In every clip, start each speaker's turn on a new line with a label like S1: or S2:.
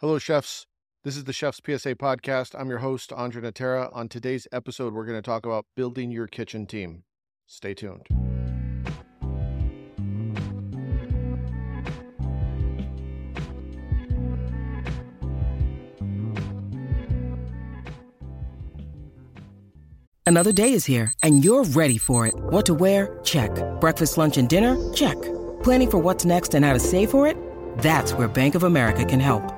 S1: Hello, chefs. This is the Chef's PSA podcast. I'm your host, Andre Natera. On today's episode, we're going to talk about building your kitchen team. Stay tuned.
S2: Another day is here, and you're ready for it. What to wear? Check. Breakfast, lunch, and dinner? Check. Planning for what's next and how to save for it? That's where Bank of America can help.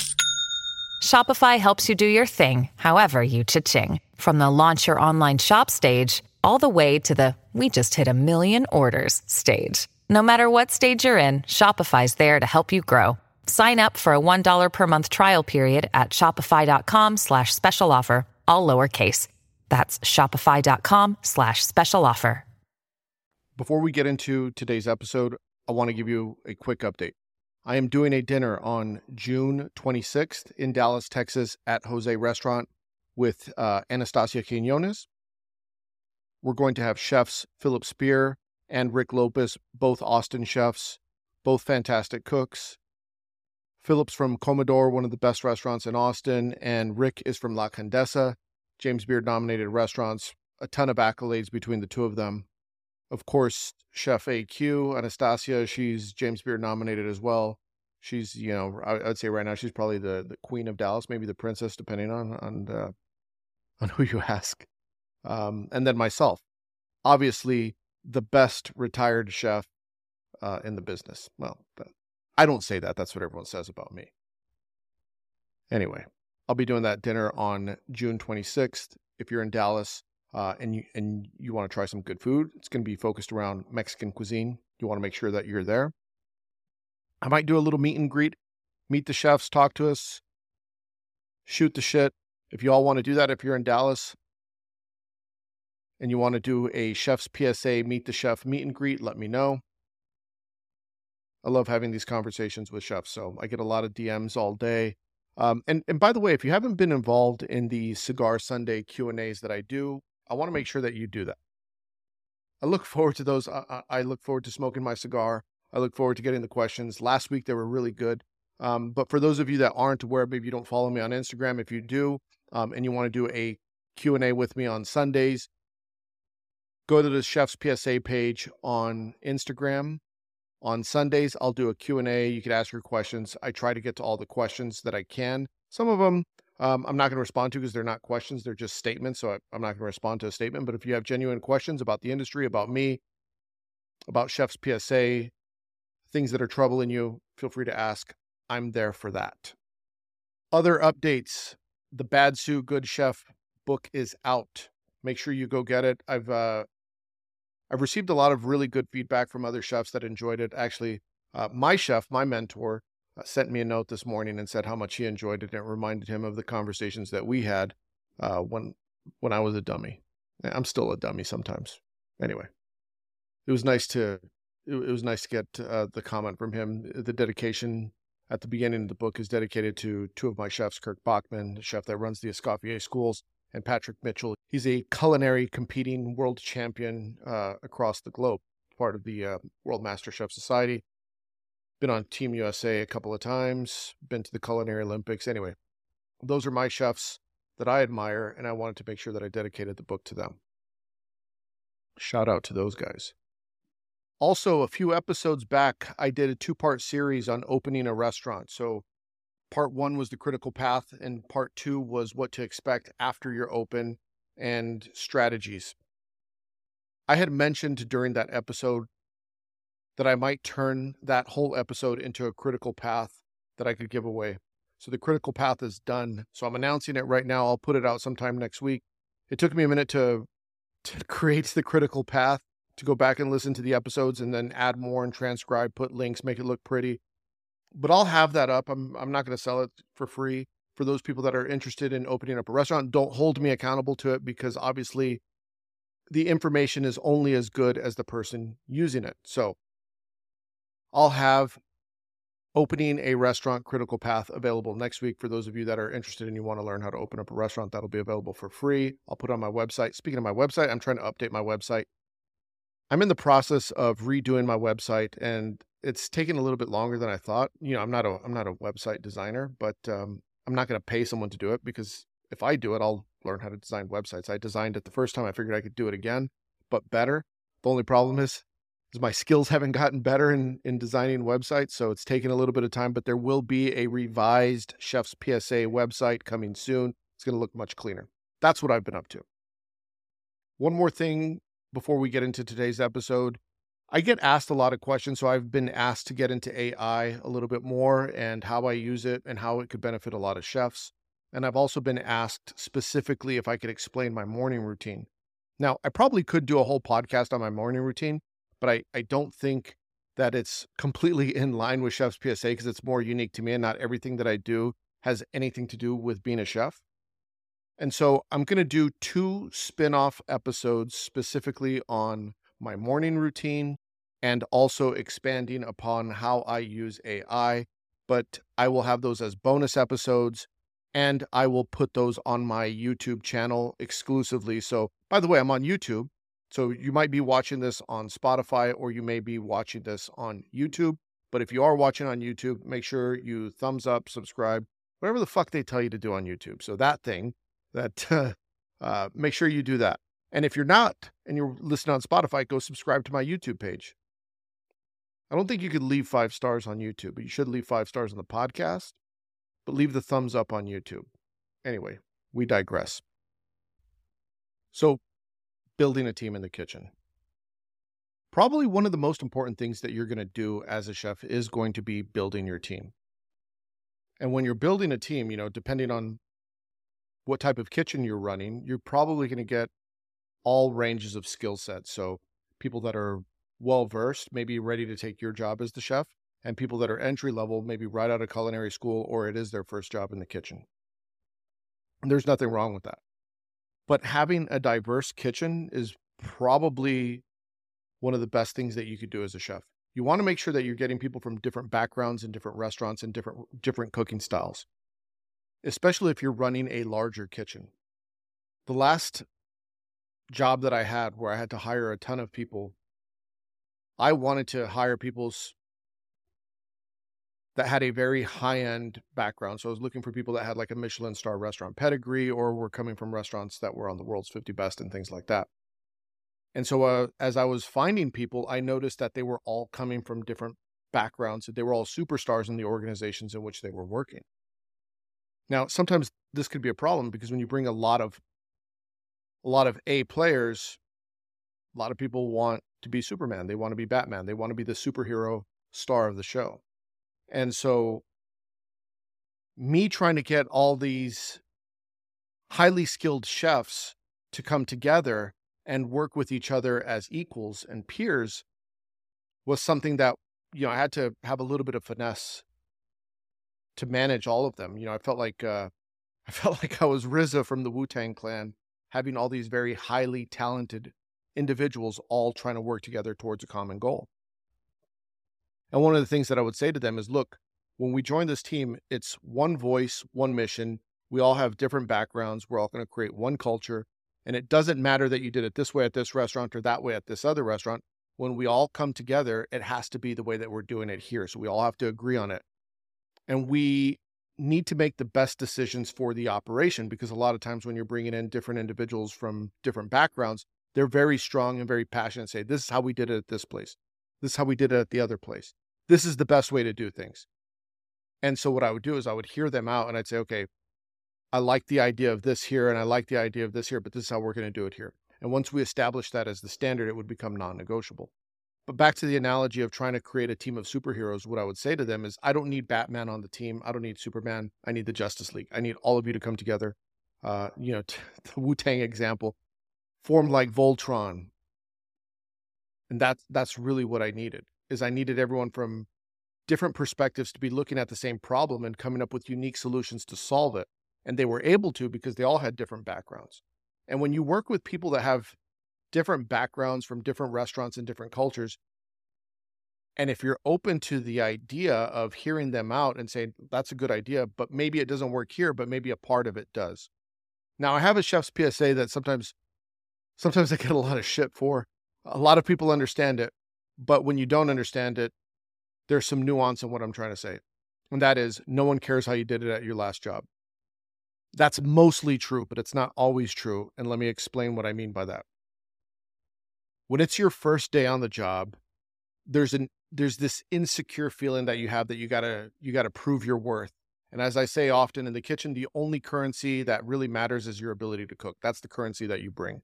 S3: Shopify helps you do your thing, however you cha-ching. From the launch your online shop stage, all the way to the we just hit a million orders stage. No matter what stage you're in, Shopify's there to help you grow. Sign up for a $1 per month trial period at shopify.com slash special offer, all lowercase. That's shopify.com slash special offer.
S1: Before we get into today's episode, I want to give you a quick update. I am doing a dinner on June 26th in Dallas, Texas at Jose Restaurant with uh, Anastasia Quinones. We're going to have chefs Philip Speer and Rick Lopez, both Austin chefs, both fantastic cooks. Philip's from Comedor, one of the best restaurants in Austin, and Rick is from La Condesa, James Beard nominated restaurants, a ton of accolades between the two of them. Of course, Chef AQ, Anastasia, she's James Beard nominated as well. She's, you know, I, would say right now she's probably the, the queen of Dallas, maybe the princess, depending on on uh, on who you ask. Um, and then myself, obviously the best retired chef uh, in the business. Well, I don't say that. That's what everyone says about me. Anyway, I'll be doing that dinner on June 26th. If you're in Dallas, uh, and you and you want to try some good food, it's going to be focused around Mexican cuisine. You want to make sure that you're there. I might do a little meet and greet, meet the chefs, talk to us, shoot the shit. If you all want to do that, if you're in Dallas and you want to do a chef's PSA, meet the chef meet and greet, let me know. I love having these conversations with chefs, so I get a lot of DMs all day. Um, and and by the way, if you haven't been involved in the Cigar Sunday Q and A's that I do, I want to make sure that you do that. I look forward to those. I, I, look forward to smoking my cigar. I look forward to getting the questions. Last week they were really good. Um, but for those of you that aren't aware, maybe you don't follow me on Instagram. If you do, um, and you want to do a Q&A with me on Sundays, go to the Chef's PSA page on Instagram. On Sundays, I'll do a Q&A. You can ask your questions. I try to get to all the questions that I can. Some of them um, I'm not going to respond to because they're not questions, they're just statements. So I, I'm not going to respond to a statement. But if you have genuine questions about the industry, about me, about Chef's PSA, things that are troubling you, feel free to ask. I'm there for that. Other updates the Bad Sous Good Chef book is out. Make sure you go get it. I've uh, I've received a lot of really good feedback from other chefs that enjoyed it. Actually, uh, my chef, my mentor, uh, sent me a note this morning and said how much he enjoyed it. And it reminded him of the conversations that we had uh, when when I was a dummy. I'm still a dummy sometimes. Anyway, it was nice to it, it was nice to get uh, the comment from him. The dedication at the beginning of the book is dedicated to two of my chefs, Kirk Bachmann, the chef that runs the Escoffier schools, and Patrick Mitchell. He's a culinary competing world champion uh, across the globe, part of the uh, World Master Chef Society been on Team USA a couple of times, been to the Culinary Olympics. Anyway, those are my chefs that I admire, and I wanted to make sure that I dedicated the book to them. Shout out to those guys. Also, a few episodes back, I did a two part series on opening a restaurant. So, part one was the critical path, and part two was what to expect after you're open and strategies. I had mentioned during that episode that I might turn that whole episode into a critical path that I could give away. So the critical path is done. So I'm announcing it right now. I'll put it out sometime next week. It took me a minute to to create the critical path, to go back and listen to the episodes and then add more and transcribe, put links, make it look pretty. But I'll have that up. I'm I'm not going to sell it for free. for those people that are interested in opening up a restaurant. Don't hold me accountable to it because obviously the information is only as good as the person using it. So I'll have opening a restaurant critical path available next week for those of you that are interested and you want to learn how to open up a restaurant that'll be available for free. I'll put on my website. Speaking of my website i'm trying to update my website. I'm in the process of redoing my website and it's taking a little bit longer than i thought. You know i'm not a i'm not a website designer but um, i'm not going to pay someone to do it because if i do it i'll learn how to design websites. I designed it the first time i figured i could do it again but better. The only problem is my skills haven't gotten better in, in designing websites, so it's taken a little bit of time, but there will be a revised Chef's PSA website coming soon. It's going to look much cleaner. That's what I've been up to. One more thing before we get into today's episode. I get asked a lot of questions, so I've been asked to get into AI a little bit more and how I use it and how it could benefit a lot of chefs. And I've also been asked specifically if I could explain my morning routine. Now, I probably could do a whole podcast on my morning routine, but I, I don't think that it's completely in line with Chef's PSA because it's more unique to me and not everything that I do has anything to do with being a chef. And so I'm going to do two spin off episodes specifically on my morning routine and also expanding upon how I use AI. But I will have those as bonus episodes and I will put those on my YouTube channel exclusively. So, by the way, I'm on YouTube. So you might be watching this on Spotify or you may be watching this on YouTube. But if you are watching on YouTube, make sure you thumbs up, subscribe, whatever the fuck they tell you to do on YouTube. So that thing, that uh, make sure you do that. And if you're not and you're listening on Spotify, go subscribe to my YouTube page. I don't think you could leave five stars on YouTube, but you should leave five stars on the podcast, but leave the thumbs up on YouTube. Anyway, we digress. So building a team in the kitchen. Probably one of the most important things that you're going to do as a chef is going to be building your team. And when you're building a team, you know, depending on what type of kitchen you're running, you're probably going to get all ranges of skill sets. So people that are well versed, maybe ready to take your job as the chef, and people that are entry level, maybe right out of culinary school or it is their first job in the kitchen. There's nothing wrong with that. But having a diverse kitchen is probably one of the best things that you could do as a chef. You want to make sure that you're getting people from different backgrounds and different restaurants and different different cooking styles. Especially if you're running a larger kitchen. The last job that I had where I had to hire a ton of people, I wanted to hire people's that had a very high end background. So I was looking for people that had like a Michelin star restaurant pedigree or were coming from restaurants that were on the world's 50 best and things like that. And so uh, as I was finding people, I noticed that they were all coming from different backgrounds. That they were all superstars in the organizations in which they were working. Now, sometimes this could be a problem because when you bring a lot of a lot of A players, a lot of people want to be Superman. They want to be Batman. They want to be the superhero star of the show. And so, me trying to get all these highly skilled chefs to come together and work with each other as equals and peers was something that, you know, I had to have a little bit of finesse to manage all of them. You know, I felt like, uh, I felt like I was RZA from the Wu Tang Clan, having all these very highly talented individuals all trying to work together towards a common goal. And one of the things that I would say to them is look, when we join this team, it's one voice, one mission. We all have different backgrounds. We're all going to create one culture. And it doesn't matter that you did it this way at this restaurant or that way at this other restaurant. When we all come together, it has to be the way that we're doing it here. So we all have to agree on it. And we need to make the best decisions for the operation because a lot of times when you're bringing in different individuals from different backgrounds, they're very strong and very passionate. Say, this is how we did it at this place. This is how we did it at the other place this is the best way to do things. And so what I would do is I would hear them out and I'd say, okay, I like the idea of this here and I like the idea of this here, but this is how we're going to do it here. And once we establish that as the standard, it would become non negotiable. But back to the analogy of trying to create a team of superheroes, what I would say to them is I don't need Batman on the team. I don't need Superman. I need the Justice League. I need all of you to come together. Uh, you know, t- the Wu Tang example, formed like Voltron. And that's that's really what I needed is I needed everyone from different perspectives to be looking at the same problem and coming up with unique solutions to solve it. And they were able to because they all had different backgrounds. And when you work with people that have different backgrounds from different restaurants and different cultures, and if you're open to the idea of hearing them out and saying, that's a good idea, but maybe it doesn't work here, but maybe a part of it does. Now, I have a chef's PSA that sometimes, sometimes I get a lot of shit for. A lot of people understand it, but when you don't understand it, there's some nuance in what I'm trying to say. And that is, no one cares how you did it at your last job. That's mostly true, but it's not always true. And let me explain what I mean by that. When it's your first day on the job, there's an there's this insecure feeling that you have that you gotta you gotta prove your worth. And as I say often in the kitchen, the only currency that really matters is your ability to cook. That's the currency that you bring.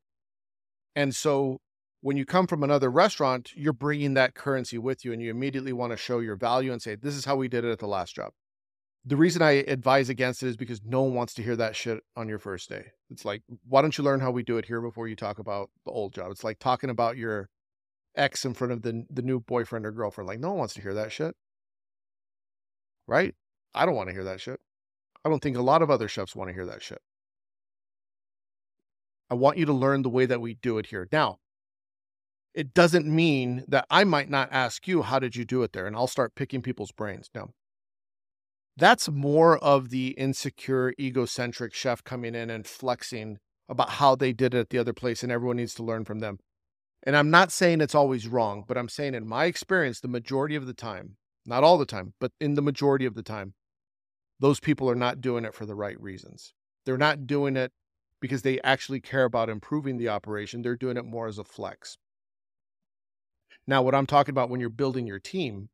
S1: And so when you come from another restaurant, you're bringing that currency with you and you immediately want to show your value and say, this is how we did it at the last job. The reason I advise against it is because no one wants to hear that shit on your first day. It's like, why don't you learn how we do it here before you talk about the old job? It's like talking about your ex in front of the the new boyfriend or girlfriend. Like no one wants to hear that shit. Right? I don't want to hear that shit. I don't think a lot of other chefs want to hear that shit. I want you to learn the way that we do it here. Now, it doesn't mean that I might not ask you, how did you do it there? And I'll start picking people's brains. No. That's more of the insecure, egocentric chef coming in and flexing about how they did it at the other place, and everyone needs to learn from them. And I'm not saying it's always wrong, but I'm saying in my experience, the majority of the time, not all the time, but in the majority of the time, those people are not doing it for the right reasons. They're not doing it because they actually care about improving the operation. They're doing it more as a flex. Now, what I'm talking about when you're building your team,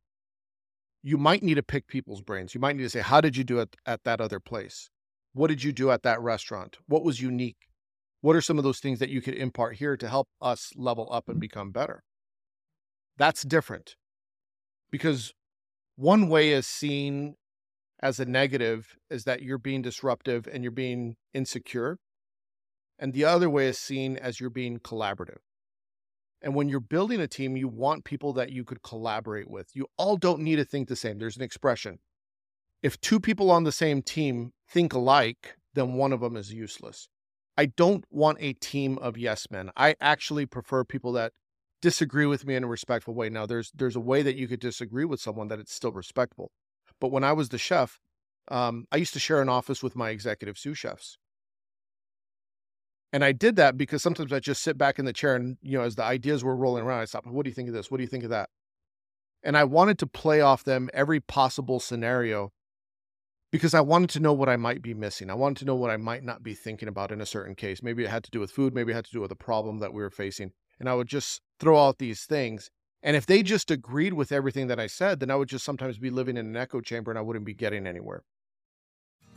S1: you might need to pick people's brains. You might need to say, How did you do it at that other place? What did you do at that restaurant? What was unique? What are some of those things that you could impart here to help us level up and become better? That's different because one way is seen as a negative is that you're being disruptive and you're being insecure. And the other way is seen as you're being collaborative. And when you're building a team, you want people that you could collaborate with. You all don't need to think the same. There's an expression. If two people on the same team think alike, then one of them is useless. I don't want a team of yes men. I actually prefer people that disagree with me in a respectful way. Now, there's there's a way that you could disagree with someone that it's still respectful. But when I was the chef, um, I used to share an office with my executive sous chefs. And I did that because sometimes I just sit back in the chair and, you know, as the ideas were rolling around, I stop. What do you think of this? What do you think of that? And I wanted to play off them every possible scenario because I wanted to know what I might be missing. I wanted to know what I might not be thinking about in a certain case. Maybe it had to do with food, maybe it had to do with a problem that we were facing. And I would just throw out these things. And if they just agreed with everything that I said, then I would just sometimes be living in an echo chamber and I wouldn't be getting anywhere.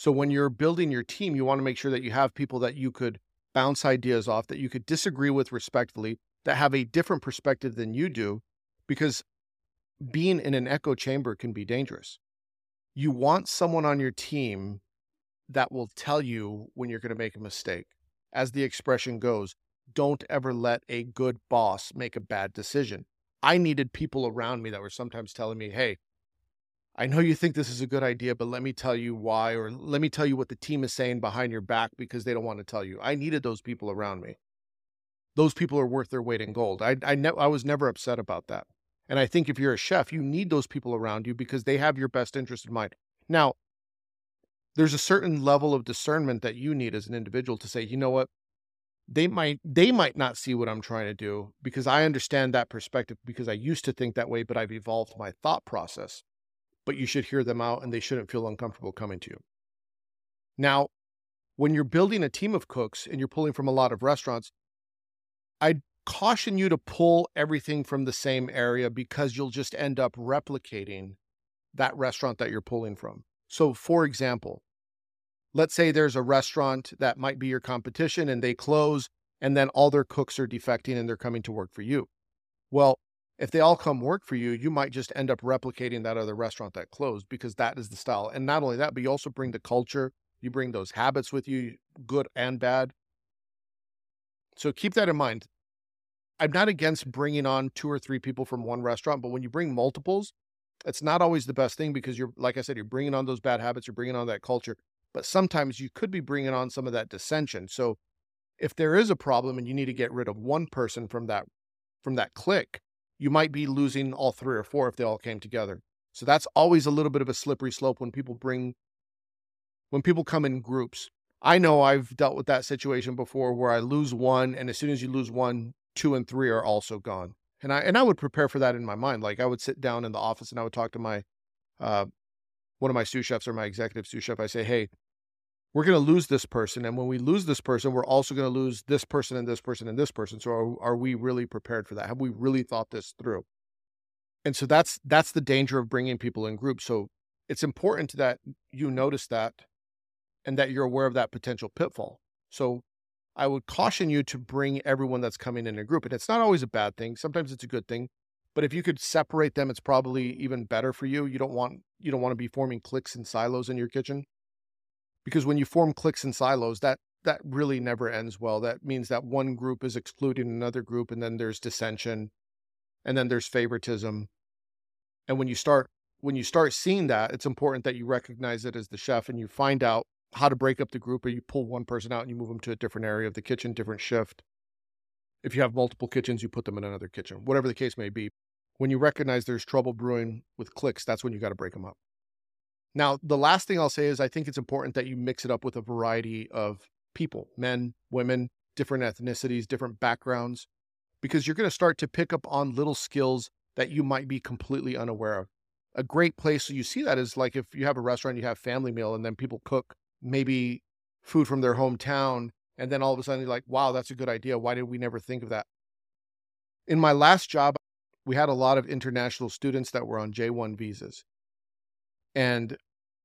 S1: So when you're building your team, you want to make sure that you have people that you could bounce ideas off, that you could disagree with respectfully, that have a different perspective than you do, because being in an echo chamber can be dangerous. You want someone on your team that will tell you when you're going to make a mistake. As the expression goes, don't ever let a good boss make a bad decision. I needed people around me that were sometimes telling me, hey, I know you think this is a good idea, but let me tell you why, or let me tell you what the team is saying behind your back because they don't want to tell you. I needed those people around me. Those people are worth their weight in gold. I I, ne- I was never upset about that. And I think if you're a chef, you need those people around you because they have your best interest in mind. Now, there's a certain level of discernment that you need as an individual to say, you know what? They might they might not see what I'm trying to do because I understand that perspective because I used to think that way, but I've evolved my thought process. But you should hear them out and they shouldn't feel uncomfortable coming to you. Now, when you're building a team of cooks and you're pulling from a lot of restaurants, I'd caution you to pull everything from the same area because you'll just end up replicating that restaurant that you're pulling from. So, for example, let's say there's a restaurant that might be your competition and they close and then all their cooks are defecting and they're coming to work for you. Well, if they all come work for you, you might just end up replicating that other restaurant that closed because that is the style. And not only that, but you also bring the culture, you bring those habits with you, good and bad. So keep that in mind. I'm not against bringing on two or three people from one restaurant, but when you bring multiples, it's not always the best thing because you're, like I said, you're bringing on those bad habits, you're bringing on that culture but sometimes you could be bringing on some of that dissension. So if there is a problem and you need to get rid of one person from that from that clique, you might be losing all three or four if they all came together. So that's always a little bit of a slippery slope when people bring when people come in groups. I know I've dealt with that situation before where I lose one and as soon as you lose one, two and three are also gone. And I and I would prepare for that in my mind. Like I would sit down in the office and I would talk to my uh, one of my sous chefs or my executive sous chef, I say, hey, we're going to lose this person. And when we lose this person, we're also going to lose this person and this person and this person. So are, are we really prepared for that? Have we really thought this through? And so that's that's the danger of bringing people in groups. So it's important that you notice that and that you're aware of that potential pitfall. So I would caution you to bring everyone that's coming in a group. And it's not always a bad thing. Sometimes it's a good thing. But if you could separate them, it's probably even better for you. You don't want you don't want to be forming cliques and silos in your kitchen. Because when you form cliques and silos, that that really never ends well. That means that one group is excluding another group and then there's dissension and then there's favoritism. And when you start when you start seeing that, it's important that you recognize it as the chef and you find out how to break up the group or you pull one person out and you move them to a different area of the kitchen, different shift. If you have multiple kitchens, you put them in another kitchen, whatever the case may be. When you recognize there's trouble brewing with cliques, that's when you got to break them up. Now, the last thing I'll say is I think it's important that you mix it up with a variety of people men, women, different ethnicities, different backgrounds, because you're going to start to pick up on little skills that you might be completely unaware of. A great place you see that is like if you have a restaurant, you have family meal, and then people cook maybe food from their hometown and then all of a sudden, you're like, wow, that's a good idea. Why did we never think of that? In my last job, we had a lot of international students that were on J1 visas. And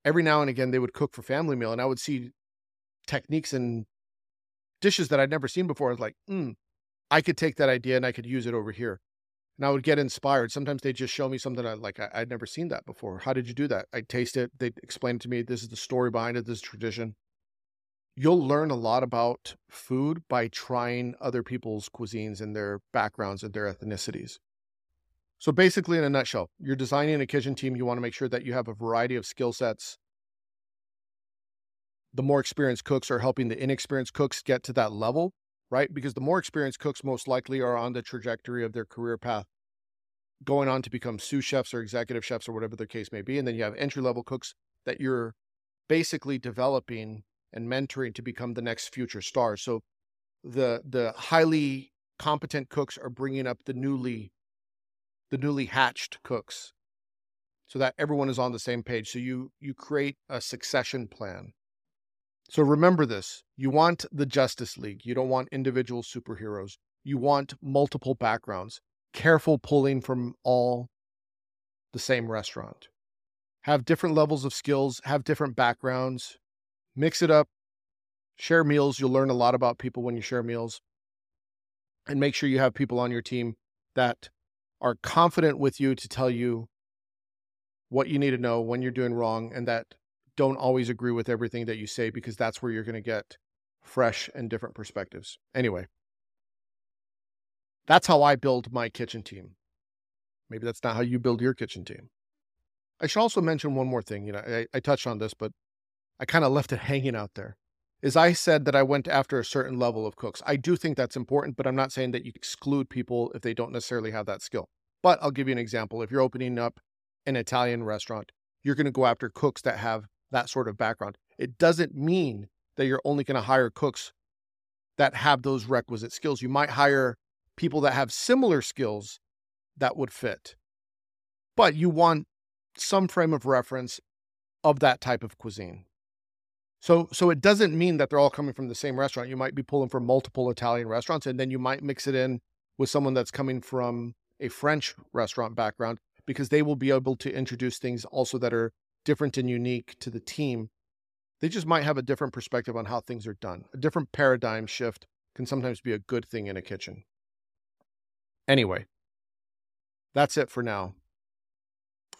S1: every now and again, they would cook for family meal, and I would see techniques and dishes that I'd never seen before. I was like, hmm, I could take that idea and I could use it over here. And I would get inspired. Sometimes they just show me something I like, I, would never seen that before. How did you do that? I'd taste it. They'd explain to me, this is the story behind it, this tradition you'll learn a lot about food by trying other people's cuisines and their backgrounds and their ethnicities. So, basically, in a nutshell, you're designing a kitchen team. You want to make sure that you have a variety of skill sets. The more experienced cooks are helping the inexperienced cooks get to that level, right? Because the more experienced cooks most likely are on the trajectory of their career path, going on to become sous chefs or executive chefs or whatever their case may be. And then you have entry level cooks that you're basically developing and mentoring to become the next future stars. So the the highly competent cooks are bringing up the newly the newly hatched cooks so that everyone is on the same page. So you you create a succession plan. So remember this you want the justice league. You don't want individual superheroes. You want multiple backgrounds. Careful pulling from all the same restaurant. Have different levels of skills have different backgrounds. Mix it up, share meals. You'll learn a lot about people when you share meals. And make sure you have people on your team that are confident with you to tell you what you need to know when you're doing wrong and that don't always agree with everything that you say because that's where you're going to get fresh and different perspectives. Anyway, that's how I build my kitchen team. Maybe that's not how you build your kitchen team. I should also mention one more thing. You know, I, I touched on this, but I kind of left it hanging out there. Is I said that I went after a certain level of cooks. I do think that's important, but I'm not saying that you exclude people if they don't necessarily have that skill. But I'll give you an example. If you're opening up an Italian restaurant, you're going to go after cooks that have that sort of background. It doesn't mean that you're only going to hire cooks that have those requisite skills. You might hire people that have similar skills that would fit. But you want some frame of reference of that type of cuisine. So so it doesn't mean that they're all coming from the same restaurant. You might be pulling from multiple Italian restaurants and then you might mix it in with someone that's coming from a French restaurant background because they will be able to introduce things also that are different and unique to the team. They just might have a different perspective on how things are done. A different paradigm shift can sometimes be a good thing in a kitchen. Anyway, that's it for now.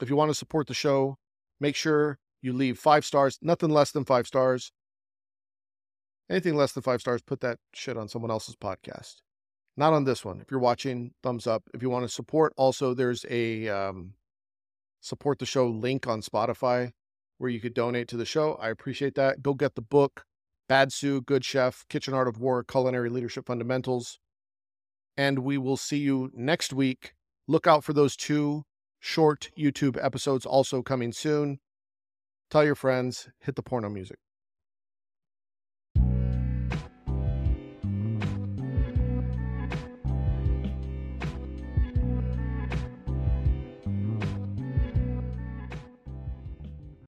S1: If you want to support the show, make sure you leave five stars, nothing less than five stars. Anything less than five stars, put that shit on someone else's podcast. Not on this one. If you're watching, thumbs up. If you want to support, also there's a um, support the show link on Spotify where you could donate to the show. I appreciate that. Go get the book, Bad Sous, Good Chef, Kitchen Art of War, Culinary Leadership Fundamentals. And we will see you next week. Look out for those two short YouTube episodes also coming soon. Tell your friends, hit the porno music.